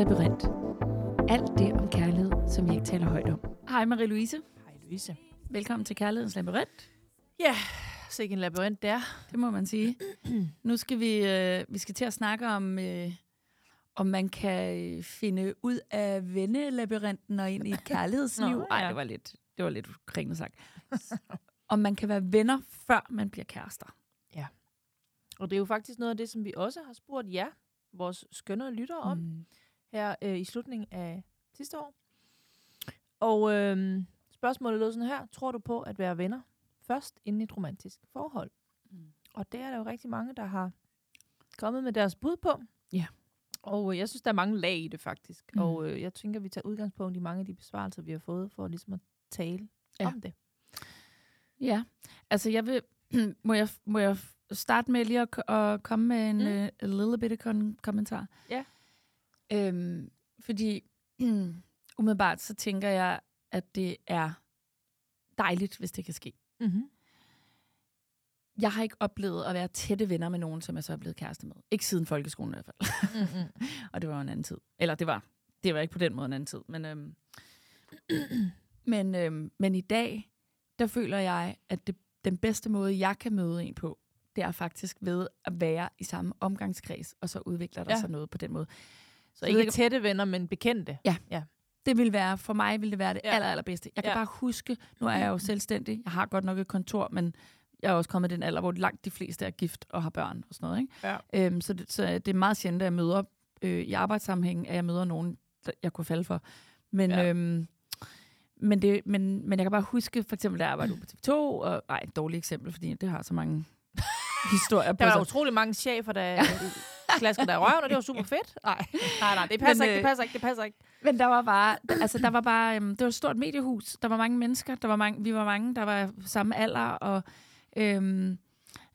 labyrint. Alt det om kærlighed, som vi ikke taler højt om. Hej Marie-Louise. Hej Louise. Velkommen til Kærlighedens labyrint. Ja, så ikke en labyrint der. Det må man sige. nu skal vi, øh, vi skal til at snakke om, øh, om man kan øh, finde ud af vennelabyrinten og ind i et kærlighedsliv. Nå, Ej, ja. det var lidt, det var lidt kringlet sagt. om man kan være venner, før man bliver kærester. Og det er jo faktisk noget af det, som vi også har spurgt jer, vores skønne lyttere, om Mm. Her øh, i slutningen af sidste år. Og øh, spørgsmålet lød sådan her. Tror du på at være venner først inden et romantisk forhold? Mm. Og det er der jo rigtig mange, der har kommet med deres bud på. Ja. Og øh, jeg synes, der er mange lag i det faktisk. Mm. Og øh, jeg tænker, vi tager udgangspunkt i mange af de besvarelser, vi har fået, for ligesom at tale Ja. om det. Ja, altså jeg vil, må jeg, må jeg starte med lige at, at komme med en Mm. uh, a little bit kon- kommentar? Ja. Øhm, fordi umiddelbart så tænker jeg, at det er dejligt, hvis det kan ske. Mm-hmm. Jeg har ikke oplevet at være tætte venner med nogen, som jeg så er blevet kæreste med. Ikke siden folkeskolen i hvert fald. Mm-hmm. Og det var jo en anden tid. Eller det var, det var ikke på den måde en anden tid. Men, øhm, men, øhm, men i dag, der føler jeg, at det, den bedste måde, jeg kan møde en på, det er faktisk ved at være i samme omgangskreds, og så udvikler der Ja. ja. sig noget på den måde. Så ved ikke tætte venner, men bekendte. Det vil være, for mig vil det være det Ja. aller, allerbedste. Jeg kan Ja. bare huske, nu er jeg jo selvstændig, jeg har godt nok et kontor, men jeg er også kommet i den alder, hvor langt de fleste er gift og har børn og sådan noget. Ikke? Ja. Øhm, så, det, så det er meget sjældent, at jeg møder øh, i arbejdssammenhæng, at jeg møder nogen, der jeg kunne falde for. Men, Ja. ja. øhm, men, det, men, men jeg kan bare huske, for eksempel, da jeg arbejdede på TV2, og nej, et dårligt eksempel, fordi det har så mange historier på Der var sig. utrolig mange chefer, der klaskede der i røven, og det var super fedt. Nej, nej, nej, det passer Men, ikke, det øh, passer ikke, det passer ikke. Men der var bare, altså der var bare, øhm, det var et stort mediehus. Der var mange mennesker, der var mange, vi var mange, der var samme alder, og øhm,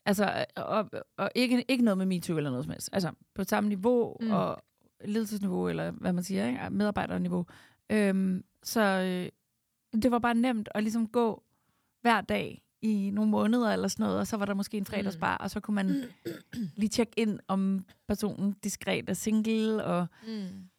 altså, og, og ikke, ikke noget med MeToo eller noget som helst. Altså på samme niveau, mm. og ledelsesniveau, eller hvad man siger, ikke? medarbejderniveau. Øhm, så øh, det var bare nemt at ligesom gå hver dag i nogle måneder eller sådan noget, og så var der måske en fredagsbar, og så kunne man lige tjekke ind, om personen diskret er single, og, Mm.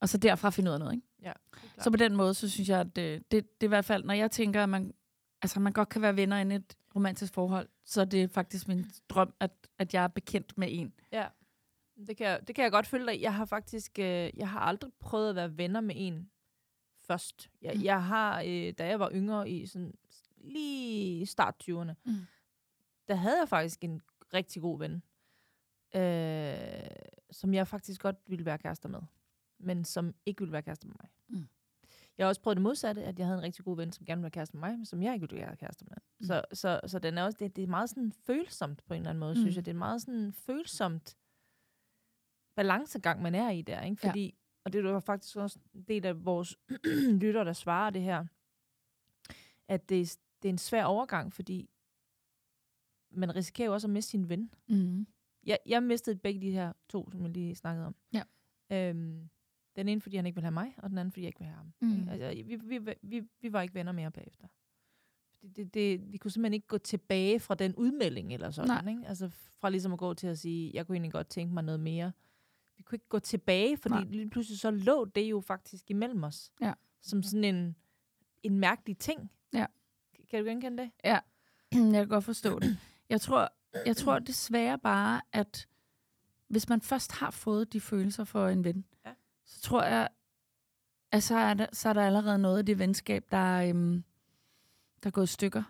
og så derfra finde ud af noget, ikke? Ja, Så på den måde, så synes jeg, at det, det, det er i hvert fald, når jeg tænker, at man, altså, man godt kan være venner i et romantisk forhold, så er det faktisk min drøm, at, at jeg er bekendt med en. ja. Det kan, jeg, det kan jeg godt følge dig. Jeg har faktisk, øh, jeg har aldrig prøvet at være venner med en først. Jeg, Mm. jeg har, øh, da jeg var yngre i sådan lige start 20'erne, Mm. der havde jeg faktisk en rigtig god ven, øh, som jeg faktisk godt ville være kærester med, men som ikke ville være kærester med mig. Mm. Jeg har også prøvet det modsatte, at jeg havde en rigtig god ven, som gerne ville være kærester med mig, men som jeg ikke ville være kærester med. Mm. Så, så, så den er også, det, det er meget sådan følsomt på en eller anden måde, mm. Synes jeg. Det er meget sådan følsomt balancegang, man er i der, ikke? Ja. Fordi, og det var faktisk også en del af vores lytter, der svarer det her, at det, det er en svær overgang, fordi man risikerer jo også at miste sin ven. Mm. Jeg, jeg mistede begge de her to, som jeg lige snakkede om. Ja. Øhm, den ene, fordi han ikke vil have mig, og den anden, fordi jeg ikke vil have ham. Mm. Altså, vi, vi, vi, vi var ikke venner mere bagefter. Fordi det, det, vi kunne simpelthen ikke gå tilbage fra den udmelding, eller sådan. Ikke? Altså fra ligesom at gå til at sige, jeg kunne egentlig godt tænke mig noget mere. Vi kunne ikke gå tilbage, fordi Nej. lige pludselig så lå det jo faktisk imellem os. Ja. Som sådan en, en mærkelig ting. Kan du genkende det? Ja. jeg kan godt forstå det. Jeg tror, jeg tror desværre bare, at hvis man først har fået de følelser for en ven, Ja. så tror jeg, at så er, der, så er der allerede noget af det venskab, der, øhm, der er gået i stykker.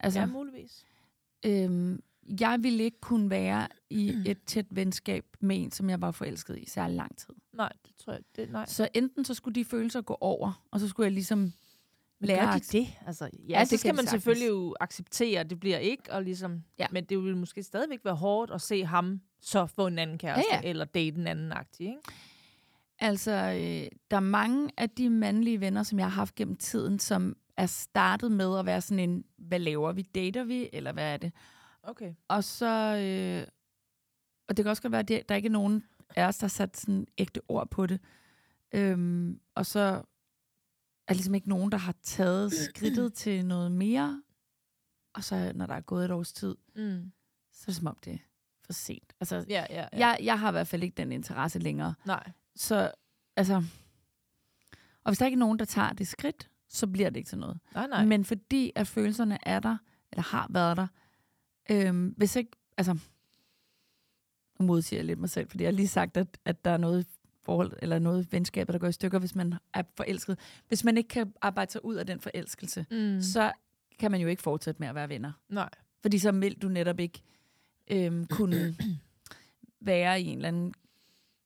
Altså, Ja, muligvis. øhm, jeg ville ikke kunne være i et tæt venskab med en, som jeg var forelsket i særlig lang tid. Nej, det tror jeg. Det, nej. Så enten så skulle de følelser gå over, og så skulle jeg ligesom lære Gør at de det? Altså, ja, Ja, det så skal man sagtens. selvfølgelig jo acceptere, det bliver ikke, og ligesom, Ja. men det vil måske stadigvæk være hårdt at se ham så få en anden kæreste, Ja, ja, eller date en anden aktiv, ikke? Altså, øh, der er mange af de mandlige venner, som jeg har haft gennem tiden, som er startet med at være sådan en, hvad laver vi? Dater vi? Eller hvad er det? Okay. Og så, øh, og det kan også godt være, at der ikke er nogen af os, der har sat sådan ægte ord på det. Øhm, og så er ligesom ikke nogen, der har taget skridtet til noget mere. Og så, når der er gået et års tid, Mm. så er det som om det er for sent. Altså, Ja, ja, ja. jeg, jeg har i hvert fald ikke den interesse længere. Nej. Så, altså... Og hvis der ikke er nogen, der tager det skridt, så bliver det ikke til noget. Nej, nej. Men fordi at følelserne er der, eller har været der, øhm, hvis ikke... Altså, nu modsiger jeg lidt mig selv, fordi jeg har lige sagt, at, at der er noget forhold, eller noget venskab, der går i stykker, hvis man er forelsket. Hvis man ikke kan arbejde sig ud af den forelskelse, mm. så kan man jo ikke fortsætte med at være venner. Nej. Fordi så vil du netop ikke øhm, kunne være i en eller anden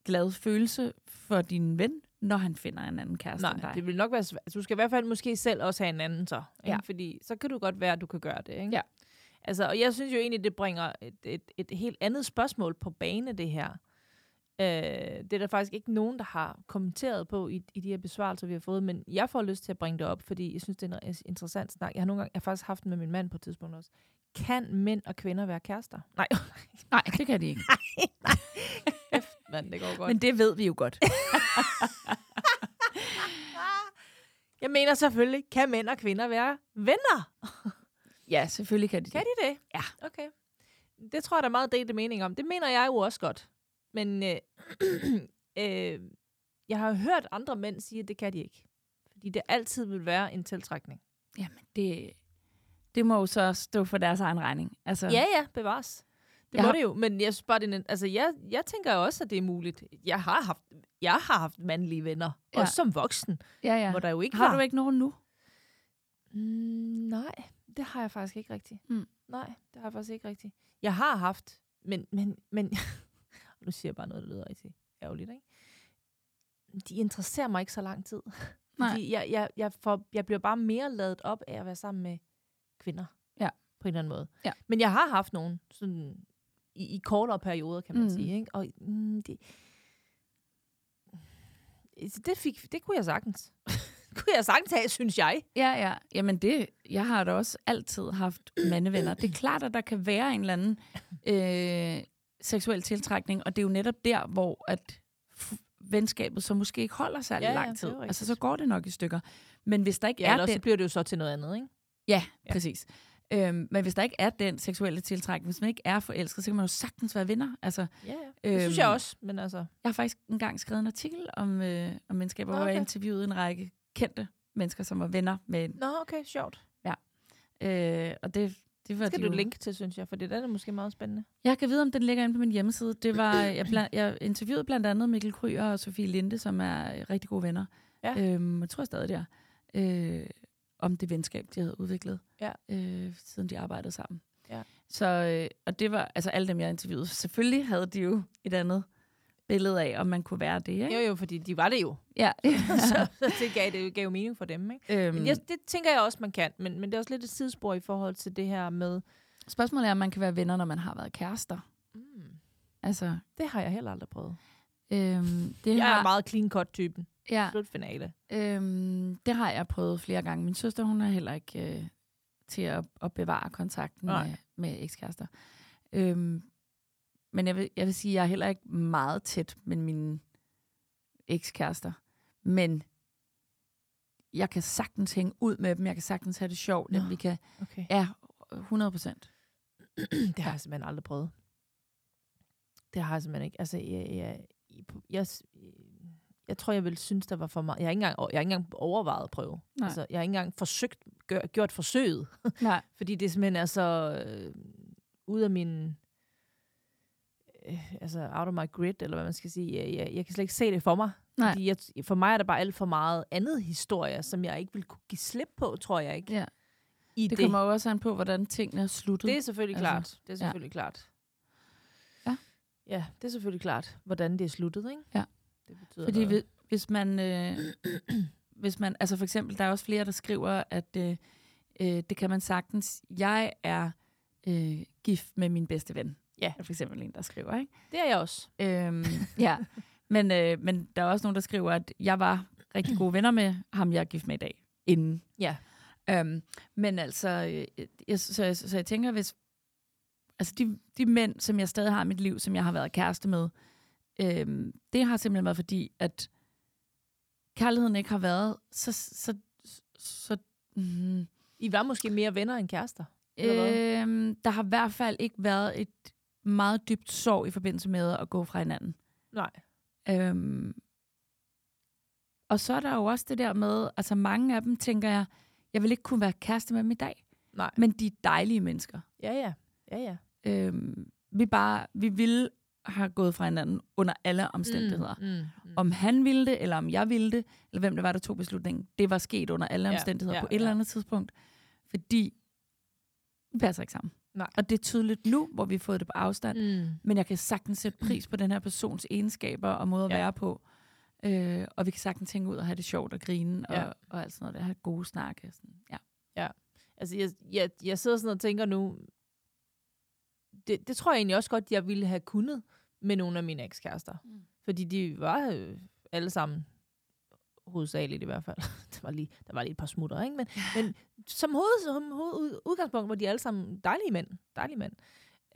glad følelse for din ven, når han finder en anden kæreste end Nej, dig. det vil nok være svært. Du skal i hvert fald måske selv også have en anden så. Ikke? Ja. Fordi så kan du godt være, at du kan gøre det. Ikke? Ja. Altså, og jeg synes jo egentlig, det bringer et, et, et helt andet spørgsmål på bane, det her. Øh, det er der faktisk ikke nogen, der har kommenteret på i, i de her besvarelser, vi har fået, men jeg får lyst til at bringe det op, fordi jeg synes, det er en interessant snak. Jeg har nogle gange, jeg har faktisk haft den med min mand på et tidspunkt også. Kan mænd og kvinder være kærester? Nej, Nej, det kan de ikke. mand, det går godt. Men det ved vi jo godt. jeg mener selvfølgelig, kan mænd og kvinder være venner? ja, selvfølgelig kan de Kan det. de det? Ja. Okay. Det tror jeg, der er meget delte mening om. Det mener jeg jo også godt. Men øh, øh, jeg har hørt andre mænd sige, at det kan de ikke. Fordi det altid vil være en tiltrækning. Jamen, det, det må jo så stå for deres egen regning. Altså, Ja, ja, bevares. Det Jeg må har- det jo, men jeg synes bare, det er, altså, jeg, jeg tænker også, at det er muligt. Jeg har haft, jeg har haft mandlige venner, Ja. også som voksen, ja. ja. hvor der jo ikke Har var. du ikke nogen nu? Mm, nej, det har jeg faktisk ikke rigtigt. Mm. Nej, det har jeg faktisk ikke rigtigt. Jeg har haft, men, men, men nu siger jeg bare noget, der lyder rigtig ærgerligt, ikke? De interesserer mig ikke så lang tid. Nej. Fordi jeg, jeg, jeg, får, jeg bliver bare mere ladet op af at være sammen med kvinder. Ja. På en eller anden måde. Ja. Men jeg har haft nogen sådan, i, i kortere perioder, kan man Mm. sige. Ikke? Og mm, det, det, fik, det kunne jeg sagtens. kunne jeg sagtens have, synes jeg. Ja, ja. Jamen det, jeg har da også altid haft mandevenner. Det er klart, at der kan være en eller anden øh, seksuel tiltrækning, og det er jo netop der, hvor at venskabet så måske ikke holder særlig Ja, ja, lang tid. Altså, så går det nok i stykker. Men hvis der ikke Ja, er den... så bliver det jo så til noget andet, ikke? Ja, Ja. præcis. Øhm, men hvis der ikke er den seksuelle tiltrækning, hvis man ikke er forelsket, så kan man jo sagtens være venner. Altså, Ja, ja. Det synes jeg også, men altså... jeg har faktisk engang skrevet en artikel om, øh, om mennesker, hvor okay. jeg interviewede en række kendte mennesker, som var venner med... Nå, okay, sjovt. Øh, og det, det var Skal de du jo- linke til, synes jeg, for det er måske meget spændende. Jeg kan vide, om den ligger inde på min hjemmeside. Det var, jeg, blandt, jeg interviewede blandt andet Mikkel Kryer og Sofie Linde, som er rigtig gode venner. Ja. Øhm, jeg tror stadig, det er. Øh, om det venskab, de havde udviklet, Ja. øh, siden de arbejdede sammen. Ja. Så, øh, og det var, altså alle dem, jeg interviewede, selvfølgelig havde de jo et andet billede af, om man kunne være det, ikke? Jo, jo, fordi de var det jo. Ja. så, så det, gav, det gav jo mening for dem, ikke? øhm, Men jeg, det tænker jeg også, man kan. Men, men det er også lidt et sidespor i forhold til det her med... Spørgsmålet er, om man kan være venner, når man har været kærester. Mm, Altså, det har jeg heller aldrig prøvet. øhm, det Jeg har, er meget clean cut-typen. ja, Slut finale. Øhm, det har jeg prøvet flere gange. Min søster, hun er heller ikke øh, til at, at bevare kontakten Nej. med, med ekskærester. Øhm, men jeg vil, jeg vil sige, at jeg er heller ikke meget tæt med mine ekskærester. Men jeg kan sagtens hænge ud med dem. Jeg kan sagtens have det sjovt. Nå. Vi kan, Okay. ja, 100 procent. det har jeg simpelthen aldrig prøvet. Det har jeg simpelthen ikke. Altså, jeg, jeg, jeg, jeg, jeg tror, jeg ville synes, der var for meget. Jeg har ikke engang, jeg har ikke engang overvejet at prøve. Nej. Altså, jeg har ikke engang forsøgt, gør, gjort forsøget. Nej. Fordi det simpelthen er så øh, ud af min... Øh, altså, out of my grid, eller hvad man skal sige. Jeg, jeg, jeg kan slet ikke se det for mig. Nej. Fordi jeg, for mig er der bare alt for meget andet historie, som jeg ikke vil kunne give slip på, tror jeg ikke. Ja. I Det, det. kommer jo også an på, hvordan tingene er sluttet. det er selvfølgelig Altså, klart. Det er selvfølgelig ja. klart. Ja. Ja, det er selvfølgelig klart, hvordan det er sluttet, ikke? Ja. Det betyder Fordi noget. hvis, hvis man... Øh, hvis man, altså for eksempel, der er også flere, der skriver, at øh, øh, det kan man sagtens. Jeg er øh, gift med min bedste ven. Ja. Er for eksempel en, der skriver, ikke? Det er jeg også. Øhm, ja, men, øh, men der er også nogen, der skriver, at jeg var rigtig gode venner med ham, jeg er gift med i dag, inden. Ja. Øhm, men altså, øh, jeg, så, jeg, så jeg tænker, hvis altså de, de mænd, som jeg stadig har i mit liv, som jeg har været kæreste med, øhm, det har simpelthen været fordi, at kærligheden ikke har været så... så, så mm, I var måske mere venner end kærester. Øhm, der har i hvert fald ikke været et meget dybt sorg i forbindelse med at gå fra hinanden. Nej. Øhm, og så er der jo også det der med, altså mange af dem tænker jeg, jeg vil ikke kunne være kæreste med dem i dag, Nej. men de er dejlige mennesker. Ja, ja. Ja, ja. Øhm, vi bare, vi ville have gået fra hinanden under alle omstændigheder. Mm. Mm, mm, Om han ville det, eller om jeg ville det, eller hvem det var, der tog beslutningen, det var sket under alle Ja, omstændigheder ja, på et eller ja. andet tidspunkt, fordi vi passer ikke sammen. Nej. Og det er tydeligt nu, hvor vi har fået det på afstand, mm. men jeg kan sagtens sætte pris på den her persons egenskaber og måde at Ja. være på. Øh, og vi kan sagtens tænke ud og have det sjovt og grine Ja. og, og alt sådan noget. Der. Have gode snakke. Sådan. Ja. Altså, jeg, jeg, jeg sidder sådan og tænker nu, det, det tror jeg egentlig også godt, jeg ville have kunnet med nogle af mine ekskærester. Mm. Fordi de var øh, alle sammen, hovedsageligt i hvert fald, der var lige, der var lige et par smutter, ikke? Men, men som, hoved, som hoved, udgangspunkt var de alle sammen dejlige mænd. Dejlige mænd.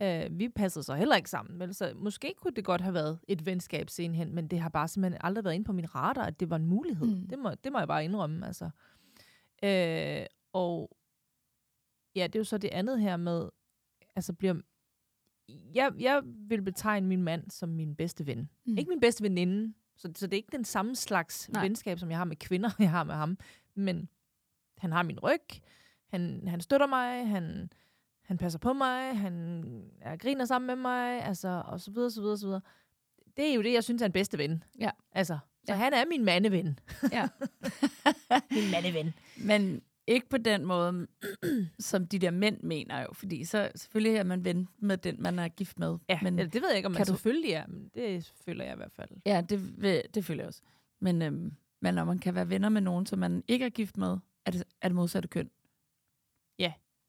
Uh, vi passede så heller ikke sammen. Vel? Så måske kunne det godt have været et venskab senhen, men det har bare simpelthen aldrig været inde på min radar, at det var en mulighed. Mm. Det, må, det må jeg bare indrømme. Altså. Uh, og ja, det er jo så det andet her med, altså bliver, jeg, jeg vil betegne min mand som min bedste ven. Mm. Ikke min bedste veninde, så, så det er ikke den samme slags Nej. Venskab, som jeg har med kvinder, jeg har med ham. Men han har min ryg, han, han støtter mig, han, han passer på mig, han er, griner sammen med mig, altså, og så videre, så videre, så videre. Det er jo det, jeg synes er en bedste ven. Ja. Altså, så Ja. han er min mandeven. Ja. min mandeven. Men ikke på den måde, som de der mænd mener jo. Fordi så selvfølgelig er man ven med den, man er gift med. Ja, men, det ved jeg ikke, om man du- selvfølgelig er, men det føler jeg i hvert fald. ja det, det føler jeg også. Men, øhm, men når man kan være venner med nogen, som man ikke er gift med, er det, er det modsatte køn.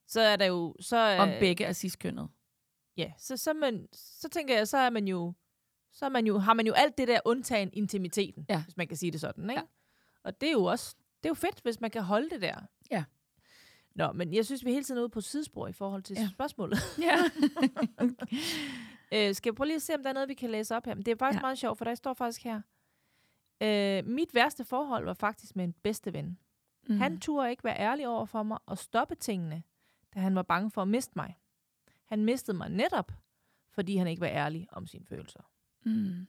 Så er der jo... Så, Om øh, begge er cis-kønnet. Ja, så, så, man, så tænker jeg, så er man jo, så er man jo, har man jo alt det der undtagen intimiteten, Ja. hvis man kan sige det sådan, ikke? Ja. Og det er jo også, det er jo fedt, hvis man kan holde det der. Ja. Nå, men jeg synes, vi er hele tiden ude på sidespor i forhold til Ja. spørgsmålet. Ja. øh, skal jeg prøve lige at se, om der er noget, vi kan læse op her? Men det er faktisk ja. meget sjovt, for der står faktisk her. Øh, mit værste forhold var faktisk med en bedste ven. mm. Han turde ikke være ærlig over for mig og stoppe tingene, da han var bange for at miste mig. Han mistede mig netop, fordi han ikke var ærlig om sine følelser. Mm.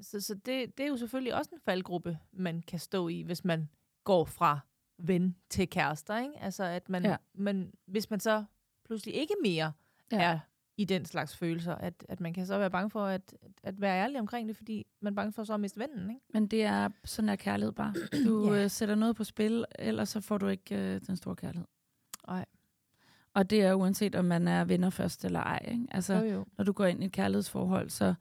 Så, så det, det er jo selvfølgelig også en faldgruppe, man kan stå i, hvis man går fra ven til kærester. Ikke? Altså, at man, Ja. man, hvis man så pludselig ikke mere Ja. er i den slags følelser, at, at man kan så være bange for at, at være ærlig omkring det, fordi man er bange for så at miste vennen. Ikke? Men det er sådan er kærlighed bare. Du Ja. øh, sætter noget på spil, ellers så får du ikke øh, den store kærlighed. Nej. Og det er uanset, om man er venner først eller ej. Ikke? Altså, Jo, jo. når du går ind i et kærlighedsforhold, så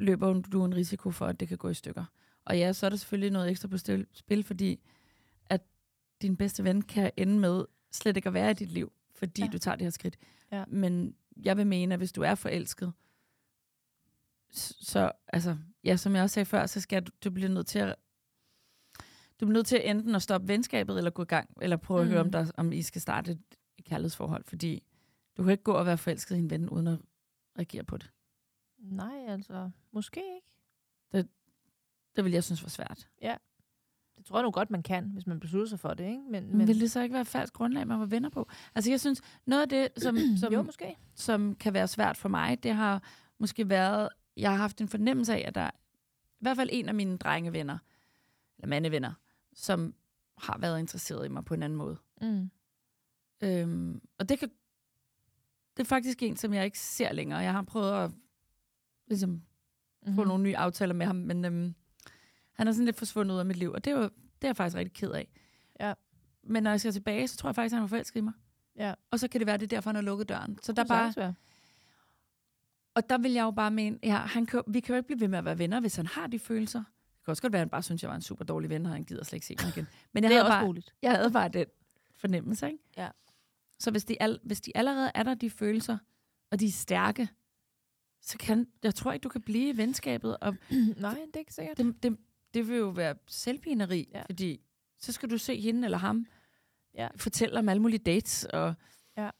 løber du en risiko for, at det kan gå i stykker. Og ja, så er der selvfølgelig noget ekstra på spil, fordi at din bedste ven kan ende med slet ikke at være i dit liv, fordi ja. Du tager det her skridt. Ja. Men jeg vil mene, at hvis du er forelsket, så, altså, ja, som jeg også sagde før, så skal du, du bliver nødt til at du bliver nødt til enten at stoppe venskabet, eller gå i gang, eller prøve at høre, om, Mhm. der, om I skal starte et, et kærlighedsforhold, fordi du kan ikke gå og være forelsket i en ven, uden at reagere på det. Nej, altså, måske ikke. Det vil jeg synes var svært. Det tror jeg nu godt, man kan, hvis man beslutter sig for det. Ikke? Men, Men vil det så ikke være et falsk grundlag, man var venner på? Altså jeg synes, noget af det, som, som, jo, måske. som kan være svært for mig, det har måske været, jeg har haft en fornemmelse af, at der i hvert fald en af mine drengevenner, eller mandevenner, som har været interesseret i mig på en anden måde. Mm. Øhm, og det kan det er faktisk en, som jeg ikke ser længere. Jeg har prøvet at ligesom, mm-hmm. få nogle nye aftaler med ham, men øhm, han er sådan lidt forsvundet ud af mit liv, og det er, jo, det er jeg faktisk rigtig ked af. Ja. Men når jeg skal tilbage, så tror jeg faktisk, at han var forelsket i mig. Ja. Og så kan det være, det er derfor, han har lukket døren. Så der bare, være. og der vil jeg jo bare mene, ja, han kan, vi kan jo ikke blive ved med at være venner, hvis han har de følelser. Det kan også godt være, at han bare synes, jeg var en super dårlig ven, og han gider slet ikke se mig igen. Men jeg Det er havde også bare, muligt. jeg havde bare den fornemmelse, ikke? Ja. Så hvis de, al, hvis de allerede er der, de følelser, og de er stærke, så kan, jeg tror ikke, du kan blive i venskabet, og Nej, det er ikke sikkert. det, det, det vil jo være selvpineri, Ja. ja. fordi så skal du se hende eller ham Ja. fortælle om alle mulige dates, og Ja.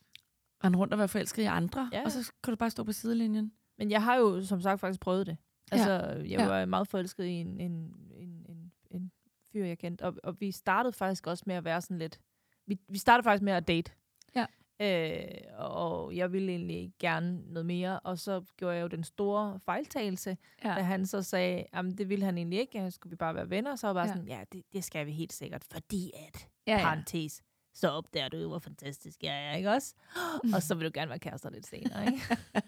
rende rundt og være forelsket i andre, Ja. og så kan du bare stå på sidelinjen. Men jeg har jo, som sagt, faktisk prøvet det. Altså, jeg Ja. var meget forelsket i en, en, en, en, en fyr, jeg kendte. Og, og vi startede faktisk også med at være sådan lidt... Vi, vi startede faktisk med at date. Ja. Øh, og jeg ville egentlig gerne noget mere. Og så gjorde jeg jo den store fejltagelse, Ja. da han så sagde, at det ville han egentlig ikke. Skulle vi bare være venner? Så var jeg bare Ja. sådan, ja, det, det skal vi helt sikkert. Fordi at, Ja, ja. parentes, så opdager du jo, hvor fantastisk jeg er, ikke også? og så vil du gerne være kærester lidt senere, ikke?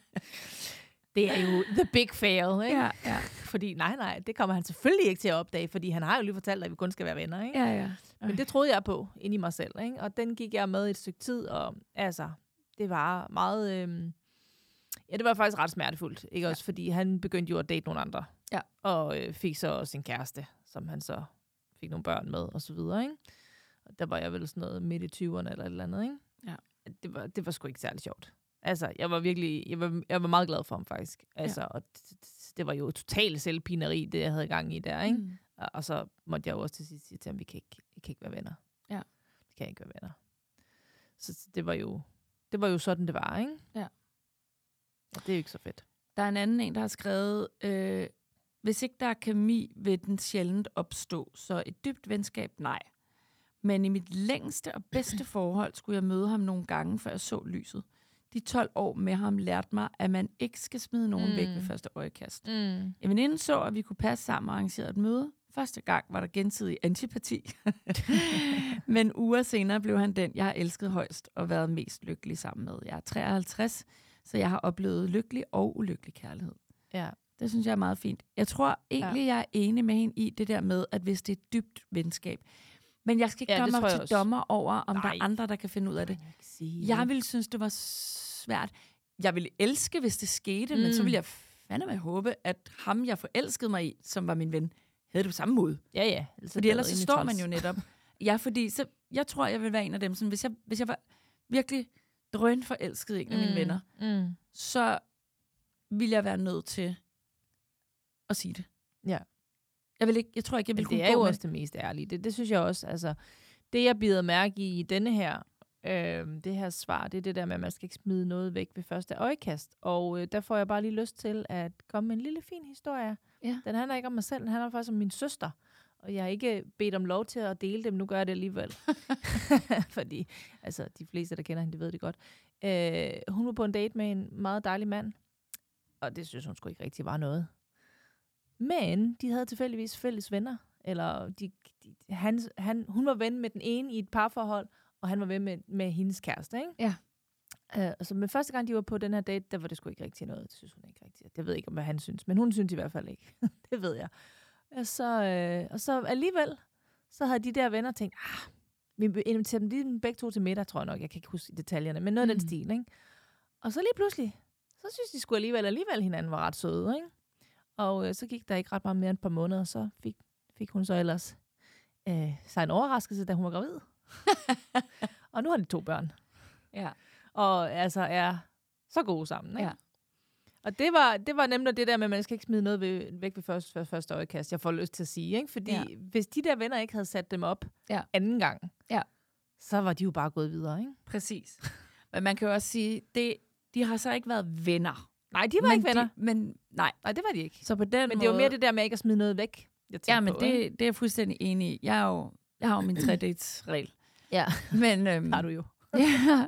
det er jo the big fail, ikke? Ja, ja. Fordi nej, nej, det kommer han selvfølgelig ikke til at opdage, fordi han har jo lige fortalt at vi kun skal være venner, ikke? Ja, ja. Men det troede jeg på inde i mig selv, ikke? Og den gik jeg med et stykke tid, og altså, det var meget... Øhm, ja, det var faktisk ret smertefuldt, ikke ja. også? Fordi han begyndte jo at date nogle andre. Ja. Og øh, fik så en kæreste, som han så fik nogle børn med, og så videre, ikke? Og der var jeg vel sådan noget midt i 20'erne eller et eller andet, ikke? Ja. Det var, det var sgu ikke særlig sjovt. Altså, jeg var virkelig, jeg var, jeg var meget glad for ham faktisk. Altså, ja. og det, det var jo totalt selvpineri, det jeg havde gang i der, ikke? Mm. Og, og så måtte jeg jo også til sidst sige til ham, vi kan ikke, vi kan ikke være venner. Ja. Vi kan ikke være venner. Så det var jo, det var jo sådan, det var, ikke? Ja. Og det er jo ikke så fedt. Der er en anden en, der har skrevet, øh, hvis ikke der er kemi, vil den sjældent opstå, så et dybt venskab, nej. Men i mit længste og bedste forhold skulle jeg møde ham nogle gange, før jeg så lyset. De 12 år med ham lærte mig, at man ikke skal smide nogen mm. væk ved Mm. første øjekast. Mm. En veninde så, at vi kunne passe sammen og arrangerede et møde. Første gang var der gensidig antipati. Men uger senere blev han den, jeg har elsket højst og været mest lykkelig sammen med. Jeg er 53, så jeg har oplevet lykkelig og ulykkelig kærlighed. Ja. Det synes jeg er meget fint. Jeg tror egentlig, ja. jeg er enig med hende i det der med, at hvis det er et dybt venskab. Men jeg skal ikke Ja, gøre mig til også. dommer over, om Nej. der er andre, der kan finde ud af det. Jeg. Jeg ville synes, det var svært. Jeg ville elske, hvis det skete, mm. men så Mm. ville jeg fandme håbe, at ham, jeg forelskede mig i, som var min ven, havde det på samme måde. Ja, ja. Ellers Fordi ellers så står man jo netop. Ja, fordi så, jeg tror, jeg vil være en af dem, sådan, hvis, jeg, hvis jeg var virkelig drøn forelsket i en af mine venner, Mm. så ville jeg være nødt til at sige det. Ja. Jeg, vil ikke, jeg tror ikke, jeg ville kunne det er jo gå med også det mest ærlige. Det, det synes jeg også. Altså, det, jeg bider mærke i i denne her, øh, det her svar, det er det der med, at man skal ikke smide noget væk ved første øjekast. Og øh, der får jeg bare lige lyst til at komme med en lille fin historie. Ja. Den handler ikke om mig selv, den handler faktisk om min søster. Og jeg har ikke bedt om lov til at dele dem, nu gør jeg det alligevel. Fordi altså, de fleste, der kender hende, de ved det godt. Øh, hun var på en date med en meget dejlig mand, og det synes hun sgu ikke rigtig var noget. Men de havde tilfældigvis fælles venner. Eller de, de, han, han, hun var ven med den ene i et parforhold, og han var ven med, med hendes kæreste, ikke? Ja. Uh, altså, men første gang, de var på den her date, der var det sgu ikke rigtig noget. Det synes hun ikke rigtigt. Jeg ved ikke, hvad han synes, men hun synes i hvert fald ikke. det ved jeg. Og så, øh, og så alligevel, så havde de der venner tænkt, ah, vi inviterer dem lige begge to til middag, tror jeg nok. Jeg kan ikke huske detaljerne, men noget mm. af den Mm. stil, ikke? Og så lige pludselig, så synes de sgu alligevel, alligevel hinanden var ret søde, ikke? Og øh, så gik der ikke ret meget mere end et par måneder, så fik, fik hun så ellers øh, sig en overraskelse, da hun var gravid. og nu har de to børn. Ja. Og altså er så gode sammen, ikke? Ja. Og det var, det var nemlig det der med, at man skal ikke smide noget ved, væk ved første, første, første øjekast, jeg får lyst til at sige. Ikke? Fordi Ja. hvis de der venner ikke havde sat dem op Ja. anden gang, Ja. så var de jo bare gået videre. Ikke? Præcis. Men man kan jo også sige, det, de har så ikke været venner. Nej, de var men ikke venner. De, men nej. Nej, det var de ikke. Så på den Men måde... det var mere det der med ikke at smide noget væk. Jeg Ja, men på, ikke? det, det er jeg fuldstændig enig i. Jeg, er jo, jeg har jo min tre dates regel Ja, Men, øhm, har du jo. ja,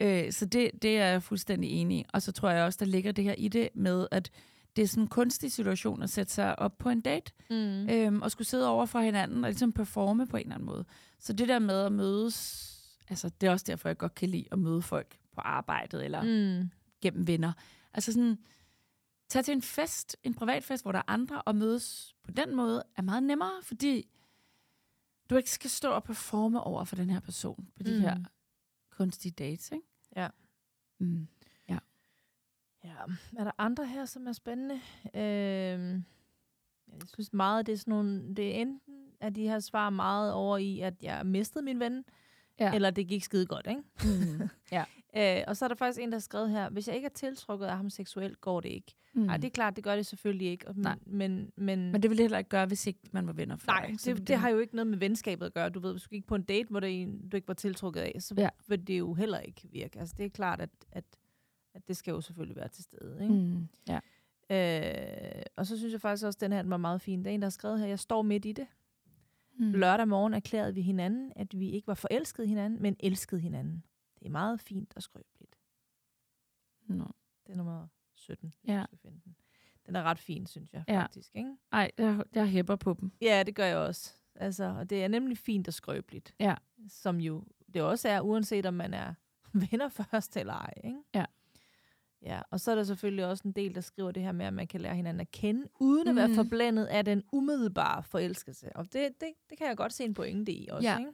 øh, så det, det er jeg fuldstændig enig i. Og så tror jeg også, der ligger det her i det med, at det er sådan en kunstig situation at sætte sig op på en date, Mm. øhm, og skulle sidde over for hinanden og ligesom performe på en eller anden måde. Så det der med at mødes, altså det er også derfor, jeg godt kan lide at møde folk på arbejdet eller. Mm. gennem venner. Altså sådan, tage til en fest, en privat fest, hvor der er andre, og mødes på den måde, er meget nemmere, fordi du ikke skal stå og performe over for den her person på de Mm. her kunstige dates, ikke? Ja. Mm. Ja, er der andre her, som er spændende? Øhm, jeg synes meget, det er sådan nogle, det er enten, at de her svar meget over i, at jeg mistede min ven, Ja. Ja. eller det gik skide godt, ikke? Mm. ja. Øh, og så er der faktisk en, der har skrevet her, hvis jeg ikke er tiltrukket af ham seksuelt, går det ikke. Mm. Nej, det er klart, det gør det selvfølgelig ikke. Og- Nej. Men, men, Men det ville heller ikke gøre, hvis ikke man var venner før. nej? Så det, det, har jo ikke noget med venskabet at gøre. Du ved, hvis du gik på en date, hvor det en, du ikke var tiltrukket af, så ja. vil det jo heller ikke virke. Altså, det er klart, at, at, at det skal jo selvfølgelig være til stede. Ikke? Mm. Ja. Øh, og så synes jeg faktisk også, at den her den var meget fin. Der er en, der har skrevet her, jeg står midt i det. Mm. Lørdag morgen erklærede vi hinanden, at vi ikke var forelskede hinanden, men elskede hinanden. Det er meget fint og skrøbeligt. Nå. Det er nummer 17. Ja. Skal finde den. den er ret fin, synes jeg Ja. faktisk. Ikke? Ej, jeg, jeg hæpper på dem. Ja, det gør jeg også. Altså, og det er nemlig fint og skrøbeligt. Ja. Som jo det også er, uanset om man er venner først eller ej. Ikke? Ja. Ja, og så er der selvfølgelig også en del, der skriver det her med, at man kan lære hinanden at kende, uden at være Mm. forblændet af den umiddelbare forelskelse. Og det, det, det kan jeg godt se en pointe i også. Ja. Ikke?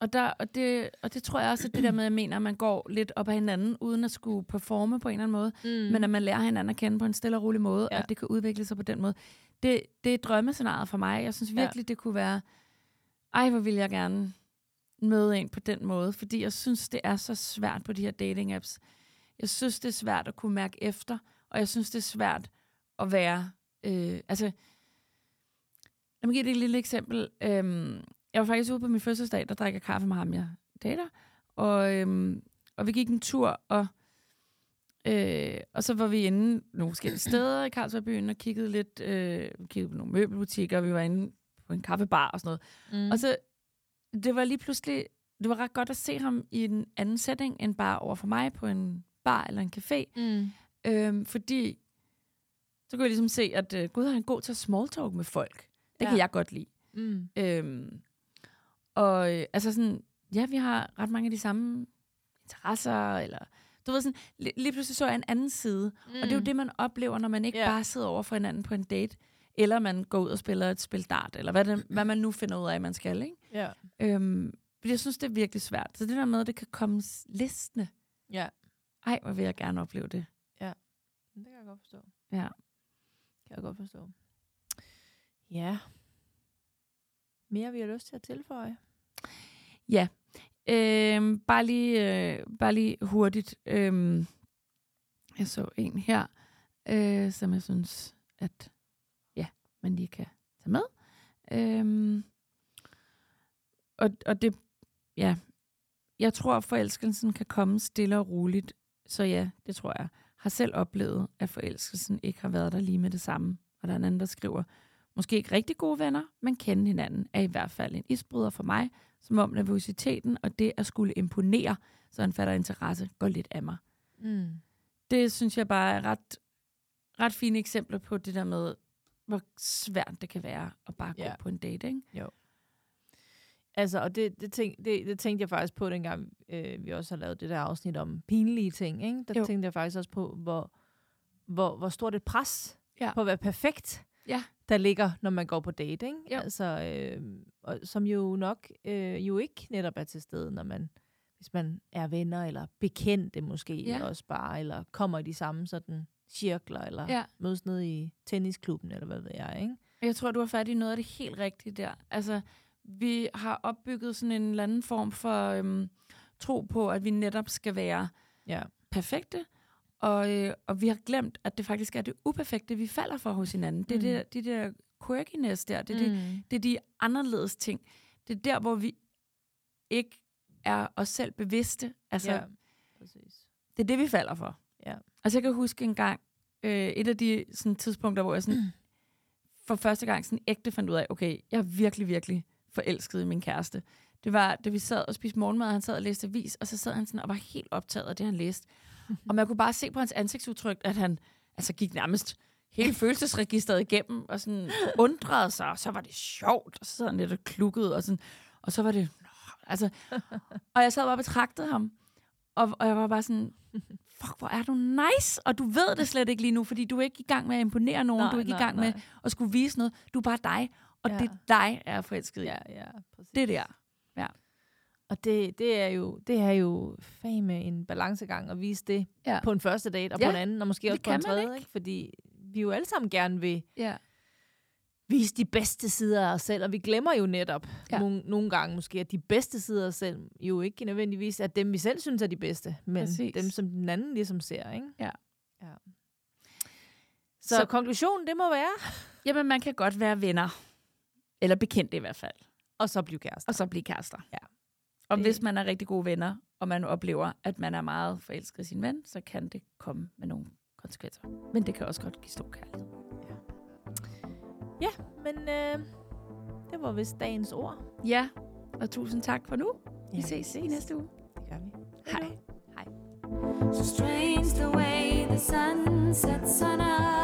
Og, der, og, det, og det tror jeg også, at det der med, at jeg mener, at man går lidt op ad hinanden, uden at skulle performe på en eller anden måde, Mm. men at man lærer hinanden at kende på en stille og rolig måde, ja. Ja. og det kan udvikle sig på den måde. Det, det er drømmescenariet for mig. Jeg synes Ja. virkelig, det kunne være, ej, hvor vil jeg gerne møde en på den måde, fordi jeg synes, det er så svært på de her dating-apps. Jeg synes, det er svært at kunne mærke efter, og jeg synes, det er svært at være... Øh, altså, lad mig give dig et lille eksempel. Øhm, jeg var faktisk ude på min fødselsdag, der drikker kaffe med ham, jeg dater. Og, øhm, og vi gik en tur, og, øh, og så var vi inde nogle forskellige steder i Carlsbergbyen og kiggede lidt øh, kiggede på nogle møbelbutikker, og vi var inde på en kaffebar og sådan noget. Mm. Og så, det var lige pludselig, det var ret godt at se ham i en anden setting, end bare over for mig på en bar eller en café. mm. Øhm, fordi så kunne jeg ligesom se, at øh, Gud han er god til at small talk med folk. Det ja. Kan jeg godt lide. Mm. Øhm, og øh, altså sådan, ja, vi har ret mange af de samme interesser, eller du ved sådan, li- lige pludselig så jeg en anden side. Mm. Og det er jo det, man oplever, når man ikke yeah. bare sidder over for hinanden på en date, eller man går ud og spiller et spil dart, eller hvad, det, hvad man nu finder ud af, man skal, ikke? Ja. Øhm, jeg synes, det er virkelig svært. Så det der med, at det kan komme listende. ja. Ej, hvor vil jeg gerne opleve det. Det kan jeg godt forstå. Ja. Kan jeg godt forstå. Ja. Mere vi har lyst til at tilføje. Ja. Øhm, bare, lige, øh, bare lige hurtigt. Øhm, jeg så en her, øh, som jeg synes, at ja, man lige kan tage med. Øhm, og, og det, ja, jeg tror, at forelskelsen kan komme stille og roligt. Så ja, det tror jeg. Har selv oplevet, at forelskelsen ikke har været der lige med det samme. Og der er en anden, der skriver, måske ikke rigtig gode venner, men kende hinanden er i hvert fald en isbryder for mig, som om nervøsiteten og det at skulle imponere, så en fatter interesse, går lidt af mig. Mm. Det synes jeg bare er ret, ret fine eksempler på det der med, hvor svært det kan være at bare gå Ja. på en date, ikke? Altså, og det, det, tænk, det, det tænkte jeg faktisk på, dengang øh, vi også har lavet det der afsnit om pinlige ting. Ikke? Der Jo. tænkte jeg faktisk også på, hvor, hvor, hvor stort et pres Ja. på at være perfekt, Ja. der ligger, når man går på date. Ikke? Jo. Altså, øh, og, som jo nok øh, jo ikke netop er til stede, når man, hvis man er venner, eller bekendte måske Ja. også bare, eller kommer i de samme sådan cirkler, eller Ja. mødes nede i tennisklubben, eller hvad ved jeg. Ikke? Jeg tror, du har fat i noget af det helt rigtige der. Altså, vi har opbygget sådan en eller anden form for øhm, tro på, at vi netop skal være Ja. perfekte, og, øh, og vi har glemt, at det faktisk er det uperfekte, vi falder for hos hinanden. Det er Mm. det, det der quirkiness der, det er, det, Mm. det er de anderledes ting. Det er der, hvor vi ikke er os selv bevidste. Altså, ja. Præcis. det er det, vi falder for. Ja. Altså, jeg kan huske en gang, øh, et af de sådan, tidspunkter, hvor jeg sådan, for første gang sådan ægte fandt ud af, okay, jeg er virkelig, virkelig forelsket i min kæreste. Det var, da vi sad og spiste morgenmad, og han sad og læste avis, og så sad han sådan og var helt optaget af det, han læste. og man kunne bare se på hans ansigtsudtryk, at han altså gik nærmest hele følelsesregisteret igennem, og sådan undrede sig, og så var det sjovt, og så sad han lidt og klukkede, og, sådan, og så var det... Altså, og jeg sad bare og betragtede ham, og, og jeg var bare sådan, fuck, hvor er du nice, og du ved det slet ikke lige nu, fordi du er ikke i gang med at imponere nogen, Nej, du er ikke nej, i gang med nej. at skulle vise noget, du er bare dig, og Ja. det er dig, jeg er forelsket i. Ja, ja, præcis. Det der. Og det, det, er jo, det er jo fame en balancegang at vise det Ja. på en første date, og Ja, på en anden, og måske det også på en tredje. ikke. Ikke? Fordi vi jo alle sammen gerne vil Ja. vise de bedste sider af os selv, og vi glemmer jo netop Ja. ja. nogle, nogle gange måske, at de bedste sider af os selv jo ikke nødvendigvis er dem, vi selv synes er de bedste, men Præcis. Dem, som den anden ligesom ser. Ikke? Ja. ja. Så, Så- så konklusionen, det må være, Jamen, man kan godt være venner. Eller bekendte i hvert fald. og så blive kærester. Og så blive kærester. Ja. Og Det- hvis man er rigtig gode venner, og man oplever, at man er meget forelsket i sin ven, så kan det komme med nogle konsekvenser. Men det kan også godt give stor kærlighed. Ja, men øh, det var vist dagens ord. Ja, og tusind tak for nu. Vi Ja, ses i næste uge. Det gør vi. Hej. Hej. So strange the way the sun sets on us.